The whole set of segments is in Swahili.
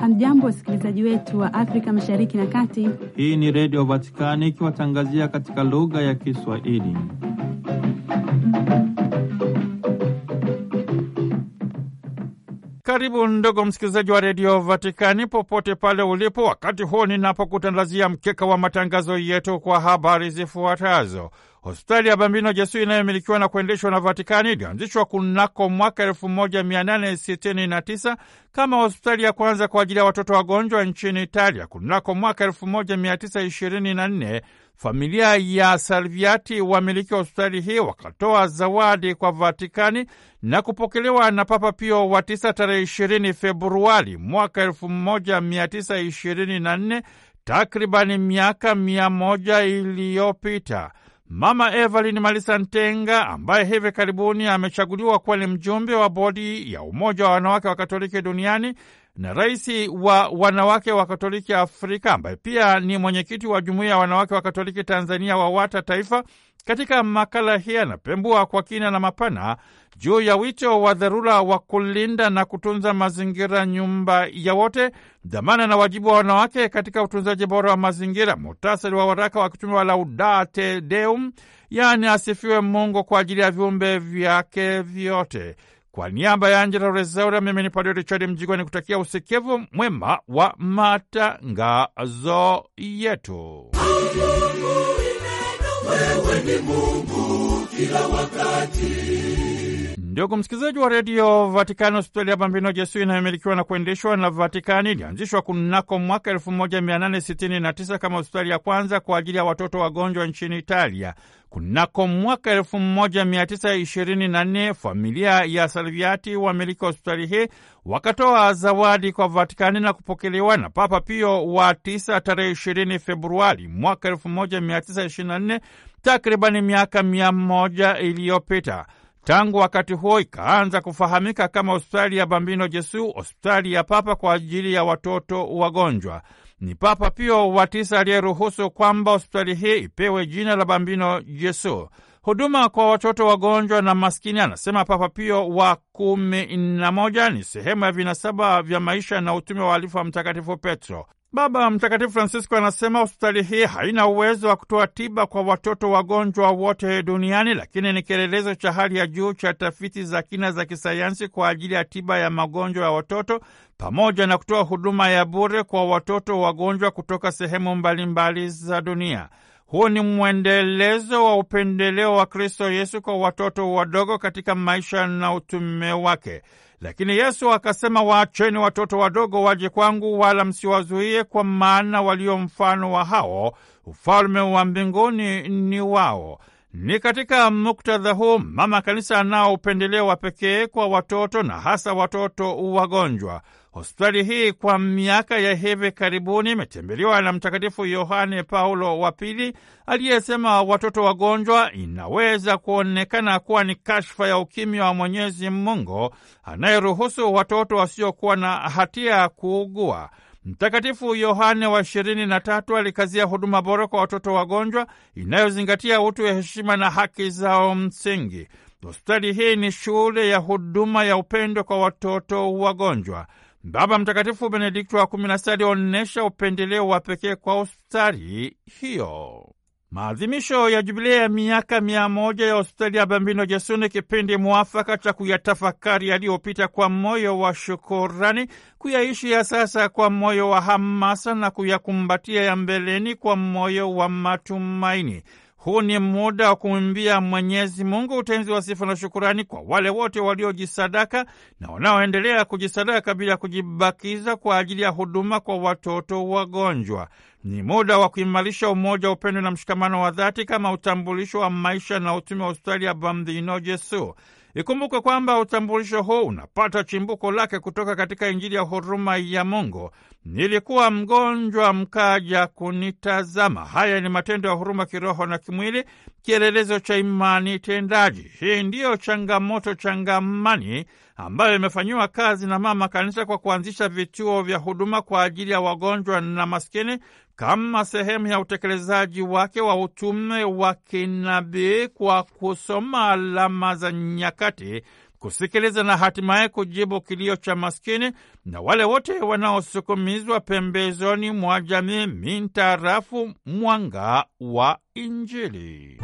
Hamjambo, wasikilizaji wetu wa Afrika Mashariki na Kati. Hii ni Redio Vatikani ikiwatangazia katika lugha ya Kiswahili. Karibu ndugu msikilizaji wa redio Vatikani popote pale ulipo, wakati huu ninapokutandazia mkeka wa matangazo yetu kwa habari zifuatazo. Hospitali ya Bambino Jesu inayomilikiwa na kuendeshwa na Vatikani ilianzishwa kunako mwaka 1869 kama hospitali ya kwanza kwa ajili ya watoto wagonjwa nchini Italia. Kunako mwaka 1924 familia ya Salviati wamiliki wa hospitali hii wakatoa zawadi kwa Vatikani na kupokelewa na Papa Pio wa tisa tarehe 20 Februari mwaka 1924, takribani miaka mia moja iliyopita. Mama Evelyn Malisa Ntenga ambaye hivi karibuni amechaguliwa kuwa ni mjumbe wa bodi ya Umoja wa Wanawake wa Katoliki duniani na rais wa wanawake wa Katoliki Afrika ambaye pia ni mwenyekiti wa Jumuiya ya Wanawake wa Katoliki Tanzania WAWATA Taifa, katika makala hii anapembua kwa kina na mapana juu ya wito wa dharura wa kulinda na kutunza mazingira, nyumba ya wote, dhamana na wajibu wa wanawake katika utunzaji bora wa mazingira. Muhtasari wa waraka wa kitume wa Laudate Deum, yaani asifiwe Mungu kwa ajili ya viumbe vyake vyote. Kwa niaba ya Angela Rezaura, mimi ni Padre Richard Mjigwa ni kutakia usikivu mwema wa matangazo yetu. Wewe ni Mungu kila wakati. Ndugu msikilizaji wa redio Vatikani, hospitali ya Bambino Jesu inayomilikiwa na kuendeshwa na Vatikani ilianzishwa kunako mwaka 1869 kama hospitali ya kwanza kwa ajili ya watoto wagonjwa nchini Italia. Kunako mwaka 1924 familia ya Salviati wamiliki hospitali hii wakatoa zawadi kwa Vatikani na kupokelewa na Papa Pio wa tisa tarehe 20 Februari mwaka 1924, takribani miaka mia moja iliyopita. Tangu wakati huo ikaanza kufahamika kama hospitali ya Bambino Jesu, hospitali ya Papa kwa ajili ya watoto wagonjwa. Ni Papa Pio wa tisa aliyeruhusu kwamba hospitali hii ipewe jina la Bambino Jesu. Huduma kwa watoto wagonjwa na maskini, anasema Papa Pio wa kumi na moja, ni sehemu ya vinasaba vya maisha na utume wa alifu wa Mtakatifu Petro. Baba Mtakatifu Francisco anasema hospitali hii haina uwezo wa kutoa tiba kwa watoto wagonjwa wote duniani, lakini ni kielelezo cha hali ya juu cha tafiti za kina za kisayansi kwa ajili ya tiba ya magonjwa ya watoto pamoja na kutoa huduma ya bure kwa watoto wagonjwa kutoka sehemu mbalimbali za dunia. Huu ni mwendelezo wa upendeleo wa Kristo Yesu kwa watoto wadogo katika maisha na utume wake. Lakini Yesu akasema, waacheni watoto wadogo waje kwangu, wala msiwazuie, kwa maana walio mfano wa hao ufalme wa mbinguni ni wao. Ni katika muktadha huu mama kanisa anao upendeleo wa pekee kwa watoto na hasa watoto wagonjwa. Hospitali hii kwa miaka ya hivi karibuni imetembelewa na Mtakatifu Yohane Paulo wa Pili aliyesema watoto wagonjwa inaweza kuonekana kuwa ni kashfa ya ukimya wa Mwenyezi Mungu anayeruhusu watoto wasiokuwa na hatia kuugua. Mtakatifu Yohane wa ishirini na tatu alikazia huduma bora kwa watoto wagonjwa inayozingatia utu ya heshima na haki zao msingi. Hospitali hii ni shule ya huduma ya upendo kwa watoto wagonjwa. Baba Mtakatifu Benedikto wa kumi na sita alionyesha upendeleo wa pekee kwa hospitali hiyo. Maadhimisho ya jubilia ya miaka mia moja ya hospitali ya Bambino Jesu ni kipindi mwafaka cha kuyatafakari yaliyopita kwa moyo wa shukurani, kuyaishi ya sasa kwa moyo wa hamasa na kuyakumbatia ya mbeleni kwa moyo wa matumaini. Huu ni muda wa kumwimbia Mwenyezi Mungu utenzi wa sifa na shukurani kwa wale wote waliojisadaka na wanaoendelea kujisadaka bila kujibakiza kwa ajili ya huduma kwa watoto wagonjwa. Ni muda wa kuimarisha umoja, upendo na mshikamano wa dhati kama utambulisho wa maisha na utume wa hospitali ya Bambino Jesu. Ikumbukwe kwamba utambulisho huu unapata chimbuko lake kutoka katika Injili ya huruma ya Mungu. Nilikuwa mgonjwa mkaja kunitazama. Haya ni matendo ya huruma kiroho na kimwili, kielelezo cha imani tendaji. Hii ndiyo changamoto changamani ambayo imefanyiwa kazi na Mama Kanisa kwa kuanzisha vituo vya huduma kwa ajili ya wagonjwa na maskini kama sehemu ya utekelezaji wake wa utume wa kinabii kwa kusoma alama za nyakati kusikiliza na hatimaye kujibu kilio cha maskini na wale wote wanaosukumizwa pembezoni mwa jamii mintarafu mwanga wa Injili.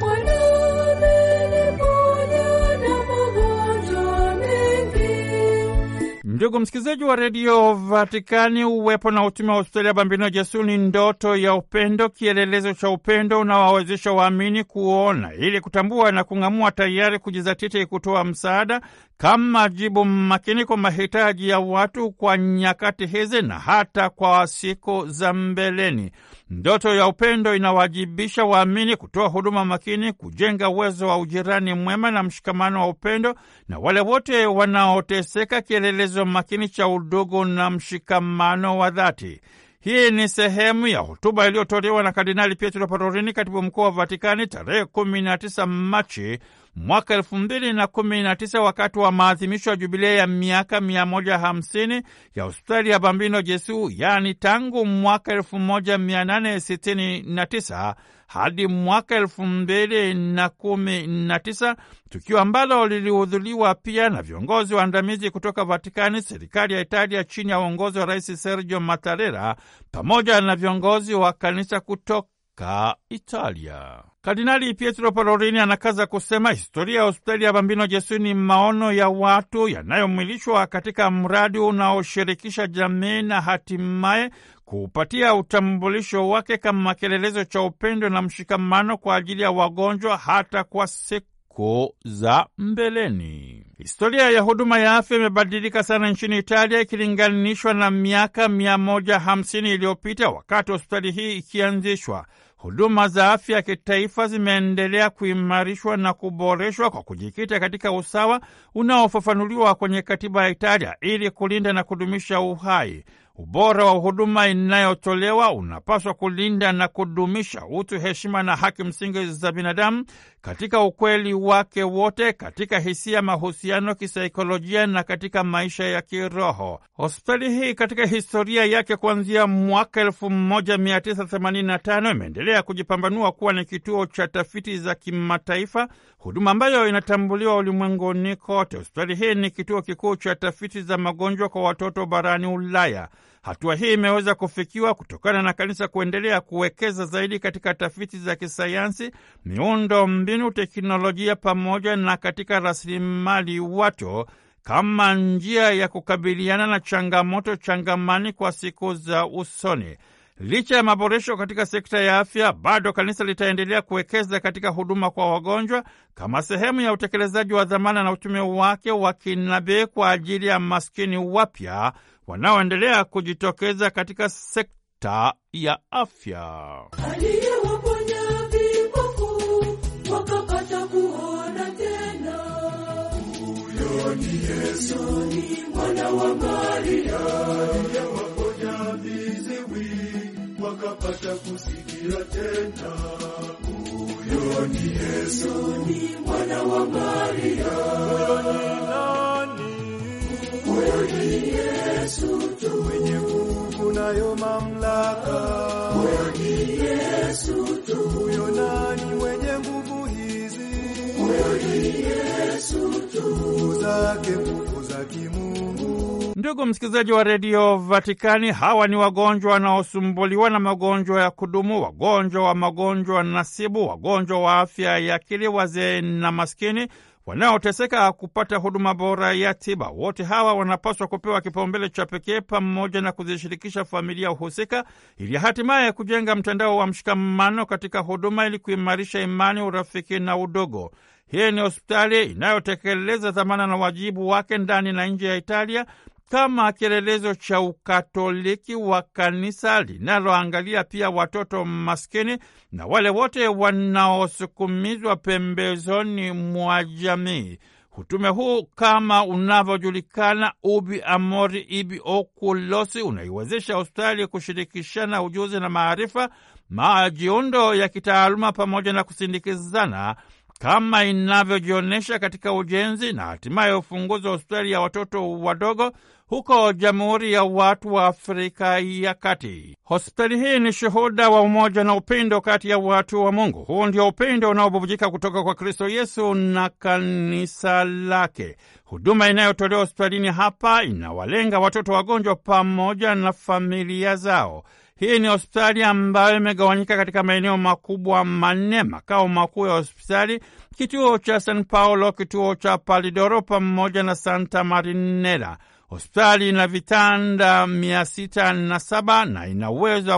Ndugu msikilizaji wa redio Vatikani, uwepo na utume wa hospitali ya Bambino Jesu ni ndoto ya upendo, kielelezo cha upendo unaowawezesha waamini kuona ili kutambua na kung'amua, tayari kujizatiti kutoa msaada kama jibu makini kwa mahitaji ya watu kwa nyakati hizi na hata kwa siku za mbeleni. Ndoto ya upendo inawajibisha waamini kutoa huduma makini, kujenga uwezo wa ujirani mwema na mshikamano wa upendo na wale wote wanaoteseka, kielelezo makini cha udugu na mshikamano wa dhati. Hii ni sehemu ya hotuba iliyotolewa na Kardinali Pietro Parolin, katibu mkuu wa Vatikani, tarehe 19 Machi mwaka elfu mbili na kumi na tisa wakati wa maadhimisho ya jubilei ya miaka mia moja hamsini ya hospitali ya Bambino Jesu, yaani tangu mwaka elfu moja mia nane sitini na tisa hadi mwaka elfu mbili na kumi na tisa, tukio ambalo lilihudhuriwa pia na viongozi waandamizi kutoka Vatikani, serikali ya Italia chini ya uongozi wa Rais Sergio Mattarella pamoja na viongozi wa kanisa kutoka Italia. Kardinali Pietro Parolini anakaza kusema historia ya hospitali ya Bambino Jesu ni maono ya watu yanayomwilishwa katika mradi unaoshirikisha jamii na hatimaye kuupatia utambulisho wake kama kielelezo cha upendo na mshikamano kwa ajili ya wagonjwa hata kwa siku za mbeleni. Historia ya huduma ya afya imebadilika sana nchini Italia ikilinganishwa na miaka mia moja hamsini iliyopita wakati hospitali hii ikianzishwa. Huduma za afya ya kitaifa zimeendelea kuimarishwa na kuboreshwa kwa kujikita katika usawa unaofafanuliwa kwenye katiba ya Italia ili kulinda na kudumisha uhai. Ubora wa huduma inayotolewa unapaswa kulinda na kudumisha utu, heshima na haki msingi za binadamu katika ukweli wake wote, katika hisia, mahusiano, kisaikolojia na katika maisha ya kiroho. Hospitali hii katika historia yake kuanzia mwaka 1985 imeendelea kujipambanua kuwa ni kituo cha tafiti za kimataifa, huduma ambayo inatambuliwa ulimwenguni kote. Hospitali hii ni kituo kikuu cha tafiti za magonjwa kwa watoto barani Ulaya. Hatua hii imeweza kufikiwa kutokana na kanisa kuendelea kuwekeza zaidi katika tafiti za kisayansi, miundo mbinu, teknolojia pamoja na katika rasilimali watu kama njia ya kukabiliana na changamoto changamani kwa siku za usoni. Licha ya maboresho katika sekta ya afya, bado kanisa litaendelea kuwekeza katika huduma kwa wagonjwa kama sehemu ya utekelezaji wa dhamana na utume wake wa kinabii kwa ajili ya maskini wapya wanaoendelea kujitokeza katika sekta ya afya. Yesu mwana wa Maria. Wakapata kusikia tena, huyo ni Yesu mwana wa Maria. Huyo ni Yesu tu mwenye nguvu nayo mamlaka. Huyo ni Yesu tu Huyo nani mwenye nguvu hizi? Huyo ni Yesu tu Nguvu zake, nguvu za kimungu. Ndugu msikilizaji wa redio Vatikani, hawa ni wagonjwa wanaosumbuliwa na magonjwa ya kudumu, wagonjwa wa magonjwa nasibu, wagonjwa wa afya ya akili, wazee na maskini wanaoteseka kupata huduma bora ya tiba. Wote hawa wanapaswa kupewa kipaumbele cha pekee pamoja na kuzishirikisha familia husika, ili hatimaye kujenga mtandao wa mshikamano katika huduma, ili kuimarisha imani, urafiki na udogo. Hii ni hospitali inayotekeleza dhamana na wajibu wake ndani na nje ya Italia kama kielelezo cha ukatoliki wa kanisa linaloangalia pia watoto maskini na wale wote wanaosukumizwa pembezoni mwa jamii. Utume huu kama unavyojulikana, ubi amori ibi okulosi, unaiwezesha hospitali kushirikishana ujuzi na maarifa, majiundo ya kitaaluma pamoja na kusindikizana kama inavyojionyesha katika ujenzi na hatimaye ufunguzi wa hospitali ya watoto wadogo huko Jamhuri ya Watu wa Afrika ya Kati. Hospitali hii ni shuhuda wa umoja na upendo kati ya watu wa Mungu. Huu ndio upendo unaobubujika kutoka kwa Kristo Yesu na kanisa lake. Huduma inayotolewa hospitalini hapa inawalenga watoto wagonjwa pamoja na familia zao. Hii ni hospitali ambayo imegawanyika katika maeneo makubwa manne: makao makuu ya hospitali, kituo cha San Paulo, kituo cha Palidoro pamoja na Santa Marinela. Hospitali ina vitanda mia sita na saba na ina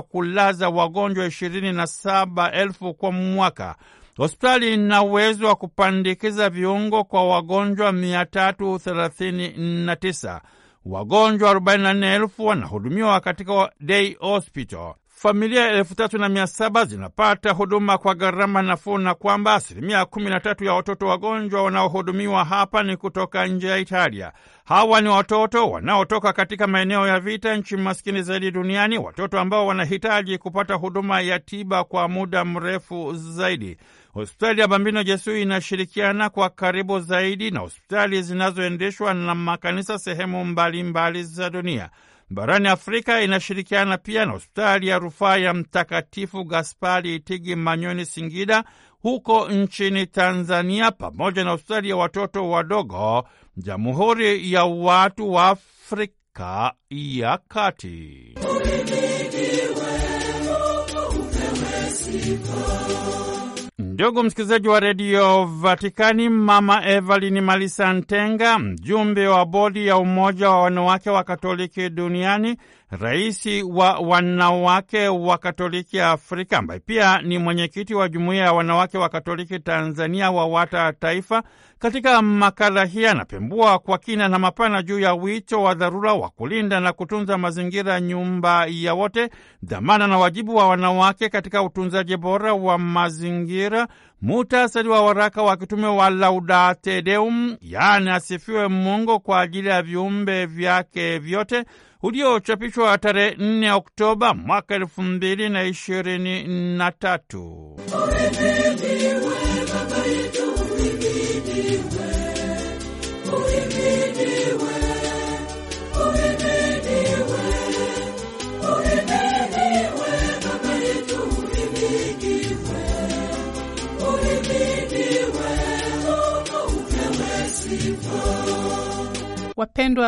kulaza wagonjwa ishirini na saba elfu kwa mwaka. Hospitali ina uwezo wa kupandikiza viungo kwa wagonjwa mia tatu thelathini na tisa. Wagonjwa arobaini na nne elfu wanahudumiwa katika day hospital. Familia elfu tatu na mia saba zinapata huduma kwa gharama nafuu na kwamba asilimia kumi na tatu ya watoto wagonjwa wanaohudumiwa hapa ni kutoka nje ya Italia. Hawa ni watoto wanaotoka katika maeneo ya vita, nchi maskini zaidi duniani, watoto ambao wanahitaji kupata huduma ya tiba kwa muda mrefu zaidi. Hospitali ya Bambino Jesu inashirikiana kwa karibu zaidi na hospitali zinazoendeshwa na makanisa sehemu mbalimbali mbali za dunia. Barani Afrika inashirikiana pia na hospitali ya rufaa ya Mtakatifu Gaspari Itigi Manyoni Singida huko nchini Tanzania, pamoja na hospitali ya watoto wadogo Jamhuri ya Watu wa Afrika ya Kati. Ndugu msikilizaji wa redio Vatikani, Mama Evelini Malisa Ntenga, mjumbe wa bodi ya Umoja wa Wanawake wa Katoliki Duniani, rais wa wanawake wa Katoliki Afrika, ambaye pia ni mwenyekiti wa Jumuiya ya Wanawake wa Katoliki Tanzania, WAWATA Taifa, katika makala hii anapembua kwa kina na mapana juu ya wito wa dharura wa kulinda na kutunza mazingira, nyumba ya wote, dhamana na wajibu wa wanawake katika utunzaji bora wa mazingira. Muhtasari wa waraka wa kitume wa Laudate Deum, yaani asifiwe Mungu kwa ajili ya viumbe vyake vyote uliochapishwa tarehe 4 Oktoba mwaka elfu mbili na ishirini na tatu.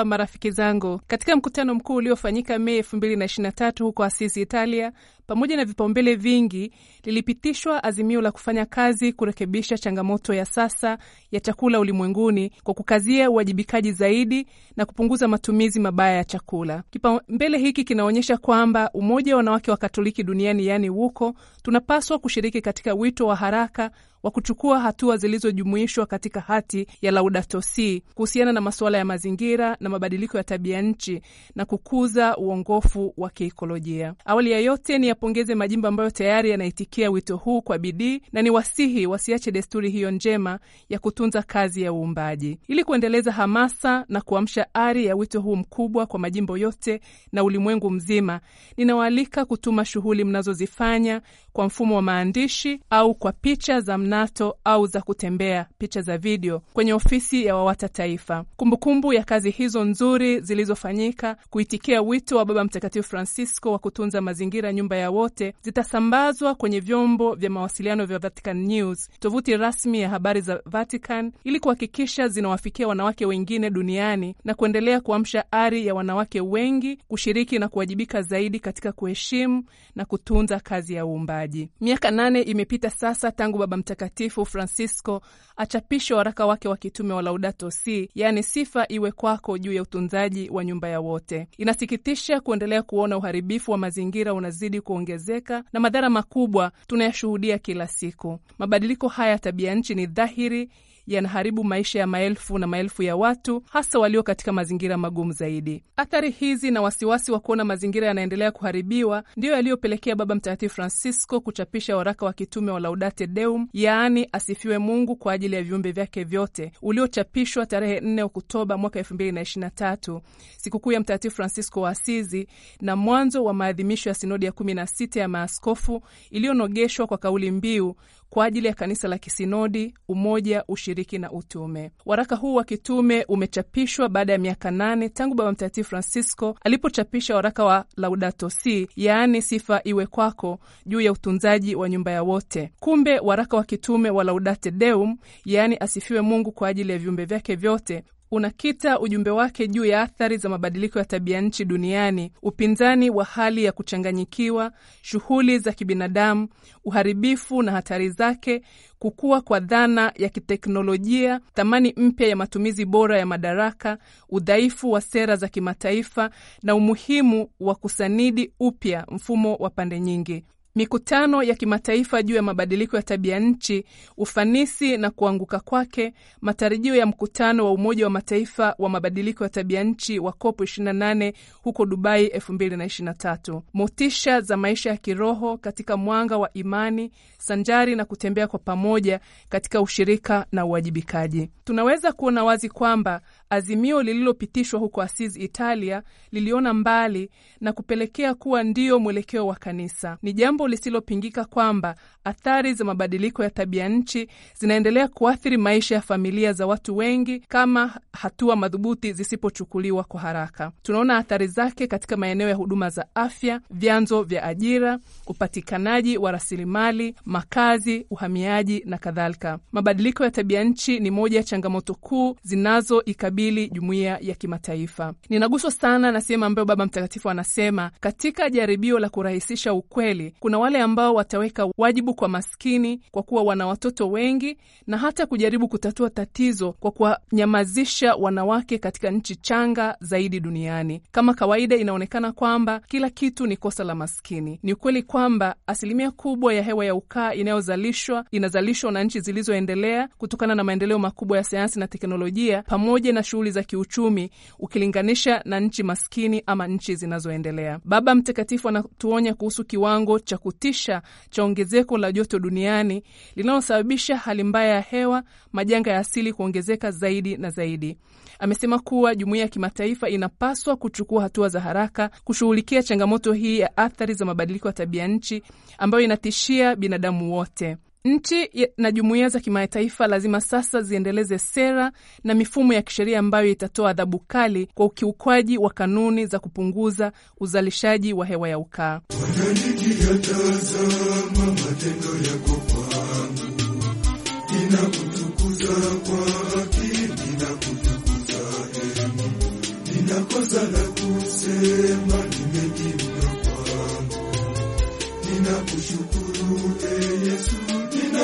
Marafiki zangu, katika mkutano mkuu uliofanyika Mei elfu mbili na ishirini na tatu huko Asisi, Italia, pamoja na vipaumbele vingi, lilipitishwa azimio la kufanya kazi kurekebisha changamoto ya sasa ya chakula ulimwenguni kwa kukazia uwajibikaji zaidi na kupunguza matumizi mabaya ya chakula. Kipaumbele hiki kinaonyesha kwamba umoja wa wanawake wa Katoliki duniani, yaani WUKO, tunapaswa kushiriki katika wito wa haraka wa kuchukua hatua zilizojumuishwa katika hati ya Laudato Si kuhusiana na masuala ya mazingira na mabadiliko ya tabia nchi na kukuza uongofu wa kiikolojia. Awali ya yote ni yapongeze majimbo ambayo tayari yanaitikia wito huu kwa bidii na ni wasihi wasiache desturi hiyo njema ya kutunza kazi ya uumbaji. Ili kuendeleza hamasa na kuamsha ari ya wito huu mkubwa kwa majimbo yote na ulimwengu mzima, ninawaalika kutuma shughuli mnazozifanya kwa mfumo wa maandishi au kwa picha za mnato au za kutembea, picha za video kwenye ofisi ya WAWATA Taifa. Kumbukumbu ya kazi hizo nzuri zilizofanyika kuitikia wito wa Baba Mtakatifu Francisco wa kutunza mazingira, nyumba ya wote, zitasambazwa kwenye vyombo vya mawasiliano vya Vatican News, tovuti rasmi ya habari za Vatican, ili kuhakikisha zinawafikia wanawake wengine duniani na kuendelea kuamsha ari ya wanawake wengi kushiriki na kuwajibika zaidi katika kuheshimu na kutunza kazi ya uumbaji. Miaka nane imepita sasa tangu Baba Mtakatifu Francisco achapishe waraka wake wa kitume wa Laudato Si, yaani sifa iwe kwako, juu ya utunzaji wa nyumba ya wote. Inasikitisha kuendelea kuona uharibifu wa mazingira unazidi kuongezeka na madhara makubwa tunayashuhudia kila siku. Mabadiliko haya ya tabia nchi ni dhahiri yanaharibu maisha ya maelfu na maelfu ya watu, hasa walio katika mazingira magumu zaidi. Athari hizi na wasiwasi wa kuona mazingira yanaendelea kuharibiwa ndiyo yaliyopelekea Baba Mtakatifu Francisco kuchapisha waraka wa kitume wa Laudate Deum, yaani asifiwe Mungu kwa ajili ya viumbe vyake vyote, uliochapishwa tarehe 4 Oktoba mwaka 2023, sikukuu ya Mtakatifu Francisco wa Asizi na mwanzo wa maadhimisho ya sinodi ya 16 ya maaskofu iliyonogeshwa kwa kauli mbiu kwa ajili ya kanisa la kisinodi, umoja, ushiriki na utume. Waraka huu wa kitume umechapishwa baada ya miaka nane tangu Baba Mtakatifu Francisco alipochapisha waraka wa Laudato Si, yaani sifa iwe kwako, juu ya utunzaji wa nyumba ya wote. Kumbe waraka wa kitume wa Laudate Deum, yaani asifiwe Mungu kwa ajili ya viumbe vyake vyote unakita ujumbe wake juu ya athari za mabadiliko ya tabia nchi duniani, upinzani wa hali ya kuchanganyikiwa, shughuli za kibinadamu, uharibifu na hatari zake, kukua kwa dhana ya kiteknolojia, thamani mpya ya matumizi bora ya madaraka, udhaifu wa sera za kimataifa na umuhimu wa kusanidi upya mfumo wa pande nyingi. Mikutano ya kimataifa juu ya mabadiliko ya tabia nchi, ufanisi na kuanguka kwake, matarajio ya mkutano wa Umoja wa Mataifa wa mabadiliko ya tabia nchi wa COP 28 huko Dubai 2023, motisha za maisha ya kiroho katika mwanga wa imani sanjari na kutembea kwa pamoja katika ushirika na uwajibikaji. Tunaweza kuona wazi kwamba azimio lililopitishwa huko Asizi, Italia, liliona mbali na kupelekea kuwa ndio mwelekeo wa kanisa. Ni jambo lisilopingika kwamba athari za mabadiliko ya tabia nchi zinaendelea kuathiri maisha ya familia za watu wengi kama hatua madhubuti zisipochukuliwa kwa haraka. Tunaona athari zake katika maeneo ya huduma za afya, vyanzo vya ajira, upatikanaji wa rasilimali, makazi, uhamiaji na kadhalika. Mabadiliko ya tabia nchi ni moja ya changamoto kuu zinazoikabili jumuiya ya kimataifa. Ninaguswa sana na sehemu ambayo Baba Mtakatifu anasema katika jaribio la kurahisisha ukweli, kuna wale ambao wataweka wajibu kwa maskini kwa kuwa wana watoto wengi na hata kujaribu kutatua tatizo kwa kuwanyamazisha wanawake katika nchi changa zaidi duniani. Kama kawaida, inaonekana kwamba kila kitu ni kosa la maskini. Ni ukweli kwamba asilimia kubwa ya hewa ya ukaa inayozalishwa inazalishwa na nchi zilizoendelea kutokana na maendeleo makubwa ya sayansi na teknolojia pamoja na shughuli za kiuchumi ukilinganisha na nchi maskini ama nchi zinazoendelea. Baba Mtakatifu anatuonya kuhusu kiwango cha kutisha cha ongezeko la joto duniani linalosababisha hali mbaya ya hewa, majanga ya asili kuongezeka zaidi na zaidi. Amesema kuwa jumuiya ya kimataifa inapaswa kuchukua hatua za haraka kushughulikia changamoto hii ya athari za mabadiliko ya tabia nchi ambayo inatishia binadamu wote. Nchi na jumuiya za kimataifa lazima sasa ziendeleze sera na mifumo ya kisheria ambayo itatoa adhabu kali kwa ukiukwaji wa kanuni za kupunguza uzalishaji wa hewa ya ukaa.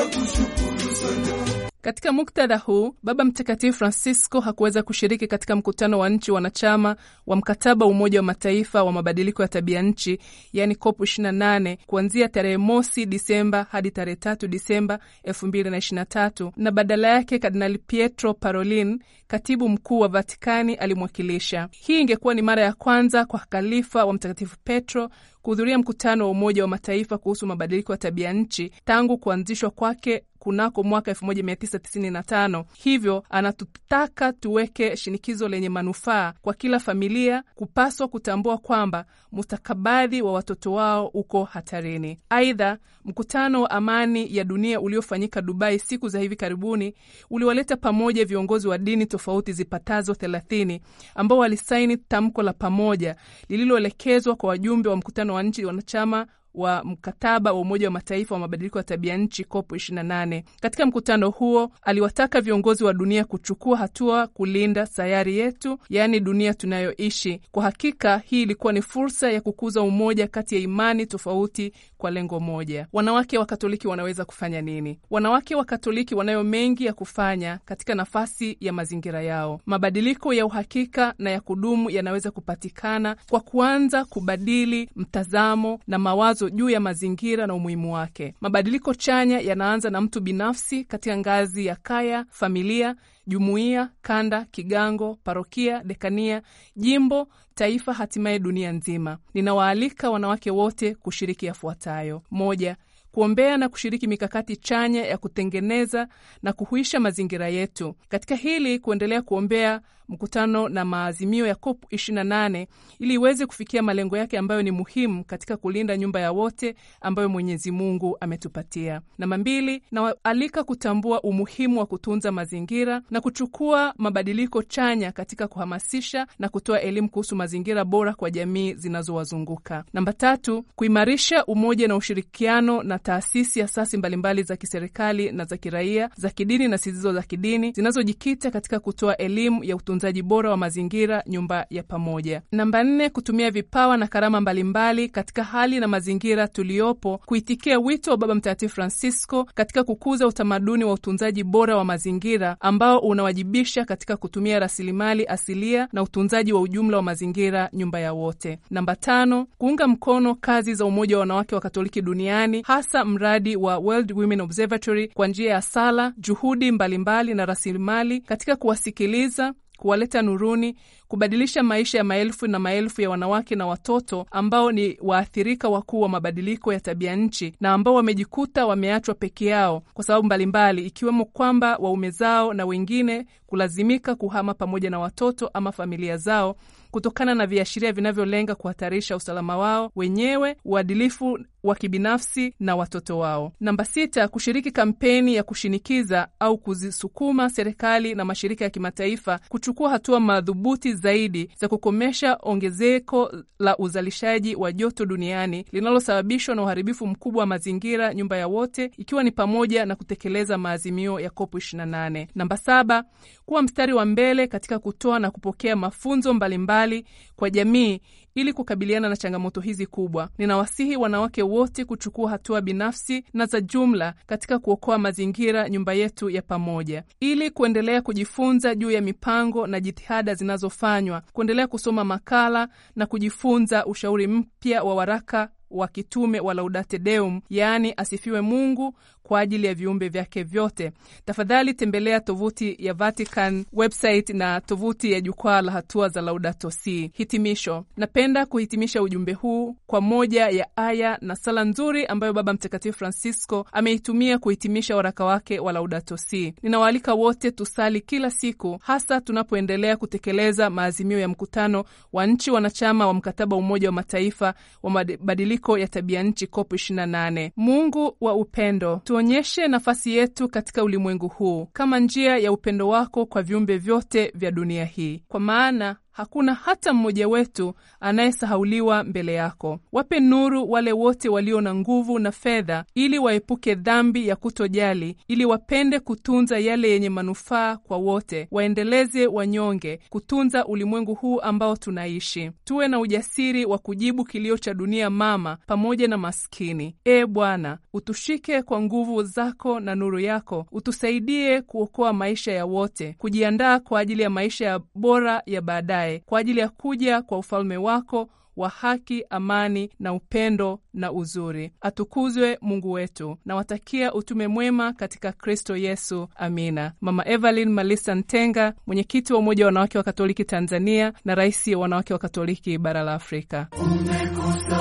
sana you sana Katika muktadha huu, Baba Mtakatifu Francisco hakuweza kushiriki katika mkutano wa nchi wanachama wa mkataba wa Umoja wa Mataifa wa mabadiliko ya tabia nchi, yaani COP 28 kuanzia tarehe mosi Disemba hadi tarehe tatu Disemba 2023 na badala yake Kardinali Pietro Parolin, katibu mkuu wa Vatikani, alimwakilisha. Hii ingekuwa ni mara ya kwanza kwa khalifa wa Mtakatifu Petro kuhudhuria mkutano wa Umoja wa Mataifa kuhusu mabadiliko ya tabia nchi tangu kuanzishwa kwake kunako mwaka 1995. Hivyo anatutaka tuweke shinikizo lenye manufaa kwa kila familia kupaswa kutambua kwamba mustakabadhi wa watoto wao uko hatarini. Aidha, mkutano wa amani ya dunia uliofanyika Dubai siku za hivi karibuni uliwaleta pamoja viongozi wa dini tofauti zipatazo 30 ambao walisaini tamko la pamoja lililoelekezwa kwa wajumbe wa mkutano wa nchi wanachama wa mkataba wa Umoja wa Mataifa wa mabadiliko ya tabia nchi COP 28. Katika mkutano huo aliwataka viongozi wa dunia kuchukua hatua kulinda sayari yetu, yaani dunia tunayoishi. Kwa hakika hii ilikuwa ni fursa ya kukuza umoja kati ya imani tofauti kwa lengo moja. Wanawake wa Katoliki wanaweza kufanya nini? Wanawake wa Katoliki wanayo mengi ya kufanya katika nafasi ya mazingira yao. Mabadiliko ya uhakika na ya kudumu yanaweza kupatikana kwa kuanza kubadili mtazamo na mawazo juu ya mazingira na umuhimu wake. Mabadiliko chanya yanaanza na mtu binafsi katika ngazi ya kaya, familia, jumuiya, kanda, kigango, parokia, dekania, jimbo, taifa, hatimaye dunia nzima. Ninawaalika wanawake wote kushiriki yafuatayo: moja, kuombea na kushiriki mikakati chanya ya kutengeneza na kuhuisha mazingira yetu. Katika hili kuendelea kuombea mkutano na maazimio ya COP 28 ili iweze kufikia malengo yake ambayo ni muhimu katika kulinda nyumba ya wote ambayo Mwenyezi Mungu ametupatia. Namba mbili, nawaalika kutambua umuhimu wa kutunza mazingira na kuchukua mabadiliko chanya katika kuhamasisha na kutoa elimu kuhusu mazingira bora kwa jamii zinazowazunguka. Namba tatu, kuimarisha umoja na ushirikiano na taasisi asasi mbalimbali za kiserikali na za kiraia, za kidini na zisizo za kidini zinazojikita katika kutoa elimu ya utunzaji bora wa mazingira, nyumba ya pamoja. Namba nne, kutumia vipawa na karama mbalimbali katika hali na mazingira tuliyopo, kuitikia wito wa Baba Mtakatifu Francisco katika kukuza utamaduni wa utunzaji bora wa mazingira ambao unawajibisha katika kutumia rasilimali asilia na utunzaji wa ujumla wa mazingira, nyumba ya wote. Namba tano, kuunga mkono kazi za Umoja wa Wanawake wa Katoliki duniani hasa mradi wa World Women Observatory kwa njia ya sala, juhudi mbalimbali mbali na rasilimali katika kuwasikiliza kuwaleta nuruni, kubadilisha maisha ya maelfu na maelfu ya wanawake na watoto ambao ni waathirika wakuu wa mabadiliko ya tabia nchi na ambao wamejikuta wameachwa peke yao kwa sababu mbalimbali, ikiwemo kwamba waume zao na wengine kulazimika kuhama pamoja na watoto ama familia zao kutokana na viashiria vinavyolenga kuhatarisha usalama wao wenyewe, uadilifu wa kibinafsi na watoto wao. Namba sita, kushiriki kampeni ya kushinikiza au kuzisukuma serikali na mashirika ya kimataifa kuchukua hatua madhubuti zaidi za kukomesha ongezeko la uzalishaji wa joto duniani linalosababishwa na uharibifu mkubwa wa mazingira, nyumba ya wote, ikiwa ni pamoja na kutekeleza maazimio ya COP 28. Namba saba, kuwa mstari wa mbele katika kutoa na kupokea mafunzo mbalimbali kwa jamii ili kukabiliana na changamoto hizi kubwa. Ninawasihi wanawake wote kuchukua hatua binafsi na za jumla katika kuokoa mazingira, nyumba yetu ya pamoja, ili kuendelea kujifunza juu ya mipango na jitihada zinazofanywa, kuendelea kusoma makala na kujifunza ushauri mpya wa waraka wa kitume wa Laudate Deum, yaani asifiwe Mungu kwa ajili ya viumbe vyake vyote. Tafadhali tembelea tovuti ya Vatican website na tovuti ya jukwaa la hatua za Laudato Si. Hitimisho, napenda kuhitimisha ujumbe huu kwa moja ya aya na sala nzuri ambayo Baba Mtakatifu Francisco ameitumia kuhitimisha waraka wake wa Laudato Si. Ninawaalika wote tusali kila siku, hasa tunapoendelea kutekeleza maazimio ya mkutano wa nchi wanachama wa mkataba wa Umoja wa Mataifa wa mabadiliko ya tabia nchi COP 28. Mungu wa upendo tuonyeshe nafasi yetu katika ulimwengu huu kama njia ya upendo wako kwa viumbe vyote vya dunia hii, kwa maana hakuna hata mmoja wetu anayesahauliwa mbele yako. Wape nuru wale wote walio na nguvu na fedha, ili waepuke dhambi ya kutojali, ili wapende kutunza yale yenye manufaa kwa wote, waendeleze wanyonge, kutunza ulimwengu huu ambao tunaishi. Tuwe na ujasiri wa kujibu kilio cha dunia mama pamoja na maskini. E Bwana, utushike kwa nguvu zako na nuru yako, utusaidie kuokoa maisha ya wote, kujiandaa kwa ajili ya maisha ya bora ya baadaye kwa ajili ya kuja kwa ufalme wako wa haki, amani na upendo na uzuri. Atukuzwe Mungu wetu. Nawatakia utume mwema katika Kristo Yesu. Amina. Mama Evelyn Malisa Ntenga, mwenyekiti wa Umoja wa Wanawake wa Katoliki Tanzania na rais wa Wanawake wa Katoliki bara la Afrika. Umekosa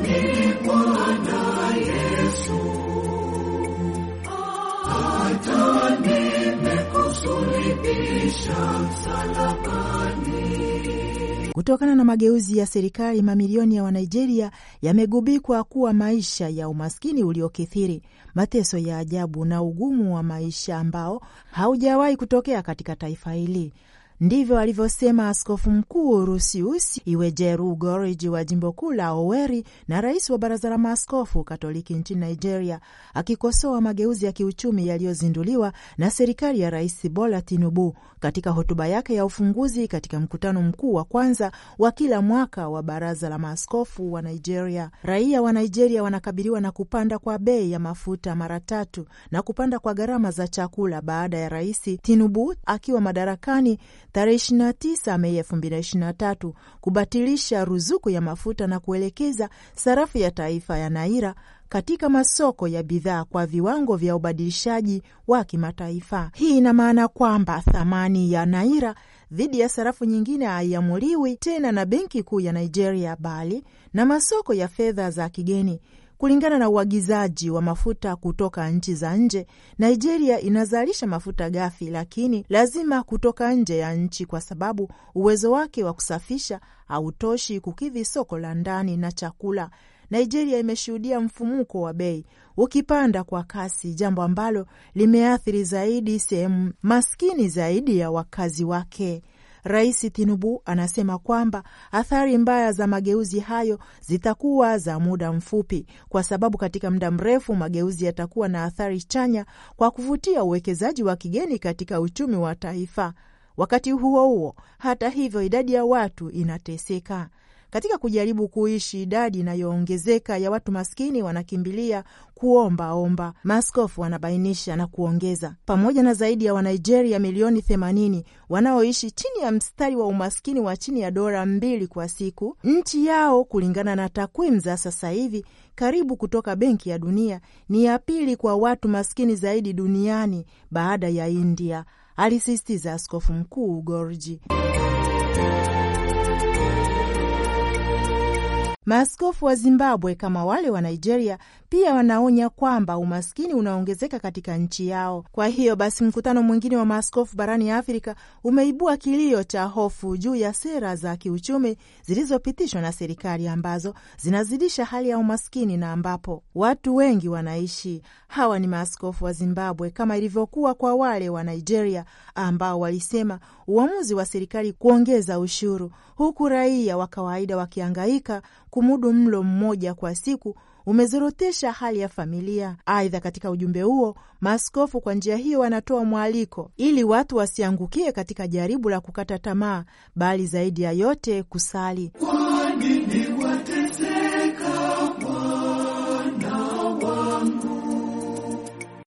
nini Bwana Yesu? Kutokana na mageuzi ya serikali, mamilioni ya Wanigeria yamegubikwa kuwa maisha ya umaskini uliokithiri, mateso ya ajabu na ugumu wa maisha ambao haujawahi kutokea katika taifa hili. Ndivyo alivyosema Askofu Mkuu Rusiusi Iwejeru Goriji wa jimbo kuu la Oweri na rais wa Baraza la Maaskofu Katoliki nchini Nigeria, akikosoa mageuzi ya kiuchumi yaliyozinduliwa na serikali ya Rais Bola Tinubu katika hotuba yake ya ufunguzi katika mkutano mkuu wa kwanza wa kila mwaka wa Baraza la Maaskofu wa Nigeria. Raia wa Nigeria wanakabiliwa na kupanda kwa bei ya mafuta mara tatu na kupanda kwa gharama za chakula baada ya Rais Tinubu akiwa madarakani tarehe 29 Mei 2023 kubatilisha ruzuku ya mafuta na kuelekeza sarafu ya taifa ya naira katika masoko ya bidhaa kwa viwango vya ubadilishaji wa kimataifa. Hii ina maana kwamba thamani ya naira dhidi ya sarafu nyingine haiamuliwi tena na Benki Kuu ya Nigeria bali na masoko ya fedha za kigeni Kulingana na uagizaji wa mafuta kutoka nchi za nje, Nigeria inazalisha mafuta ghafi, lakini lazima kutoka nje ya nchi, kwa sababu uwezo wake wa kusafisha hautoshi kukidhi soko la ndani na chakula. Nigeria imeshuhudia mfumuko wa bei ukipanda kwa kasi, jambo ambalo limeathiri zaidi sehemu maskini zaidi ya wakazi wake. Rais Tinubu anasema kwamba athari mbaya za mageuzi hayo zitakuwa za muda mfupi, kwa sababu katika muda mrefu mageuzi yatakuwa na athari chanya kwa kuvutia uwekezaji wa kigeni katika uchumi wa taifa. Wakati huo huo, hata hivyo, idadi ya watu inateseka. Katika kujaribu kuishi, idadi inayoongezeka ya watu maskini wanakimbilia kuombaomba. maskofu wanabainisha na kuongeza, pamoja na zaidi ya Wanigeria milioni 80 wanaoishi chini ya mstari wa umaskini wa chini ya dola mbili kwa siku, nchi yao kulingana na takwimu za sasa hivi karibu kutoka Benki ya Dunia ni ya pili kwa watu maskini zaidi duniani baada ya India, alisisitiza Askofu Mkuu Gorji. Maaskofu wa Zimbabwe kama wale wa Nigeria pia wanaonya kwamba umaskini unaongezeka katika nchi yao. Kwa hiyo basi, mkutano mwingine wa maaskofu barani Afrika umeibua kilio cha hofu juu ya sera za kiuchumi zilizopitishwa na serikali ambazo zinazidisha hali ya umaskini na ambapo watu wengi wanaishi. Hawa ni maaskofu wa Zimbabwe kama ilivyokuwa kwa wale wa Nigeria ambao walisema uamuzi wa serikali kuongeza ushuru huku raia wa kawaida wakiangaika kumudu mlo mmoja kwa siku umezorotesha hali ya familia. Aidha, katika ujumbe huo maaskofu kwa njia hiyo wanatoa mwaliko ili watu wasiangukie katika jaribu la kukata tamaa, bali zaidi ya yote kusali. Kwa wateseka Bwana wangu?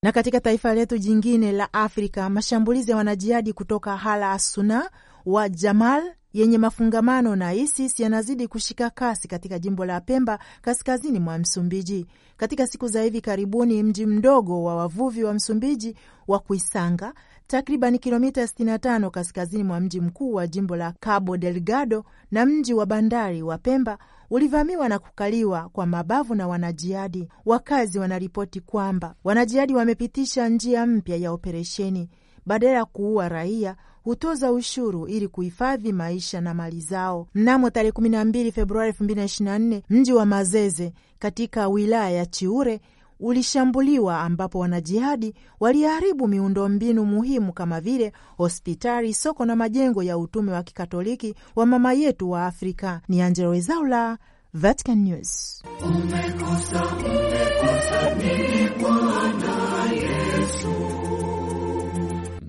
Na katika taifa letu jingine la Afrika, mashambulizi ya wanajihadi kutoka Hala Asuna wa Jamal yenye mafungamano na ISIS yanazidi kushika kasi katika jimbo la Pemba kaskazini mwa Msumbiji. Katika siku za hivi karibuni, mji mdogo wa wavuvi wa Msumbiji wa Kuisanga, takriban kilomita 65 kaskazini mwa mji mkuu wa jimbo la Cabo Delgado na mji wa bandari wa Pemba ulivamiwa na kukaliwa kwa mabavu na wanajihadi. Wakazi wanaripoti kwamba wanajihadi wamepitisha njia mpya ya operesheni. Badala ya kuua raia hutoza ushuru ili kuhifadhi maisha na mali zao. Mnamo tarehe 12 Februari 2024 mji wa Mazeze katika wilaya ya Chiure ulishambuliwa ambapo wanajihadi waliharibu miundombinu muhimu kama vile hospitali, soko na majengo ya utume wa kikatoliki wa Mama Yetu wa Afrika. Ni Angelo Wezaula, Vatican News. Umekosa, umekosa nini Bwana Yesu?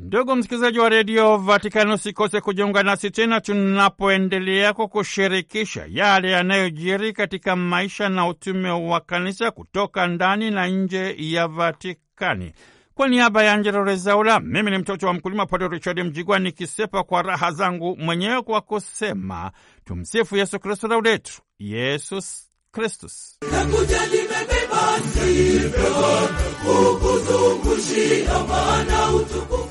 Ndugu msikilizaji wa redio Vatikani, usikose kujiunga nasi tena tunapoendelea kukushirikisha yale yanayojiri katika maisha na utume wa kanisa kutoka ndani na nje ya Vatikani. Kwa niaba ya Angela Rezaula, mimi ni mtoto wa mkulima Padre Richard Mjigwa, nikisepa kwa raha zangu mwenyewe kwa kusema tumsifu Yesu Kristu, laudetur Yesus Kristus. Utukufu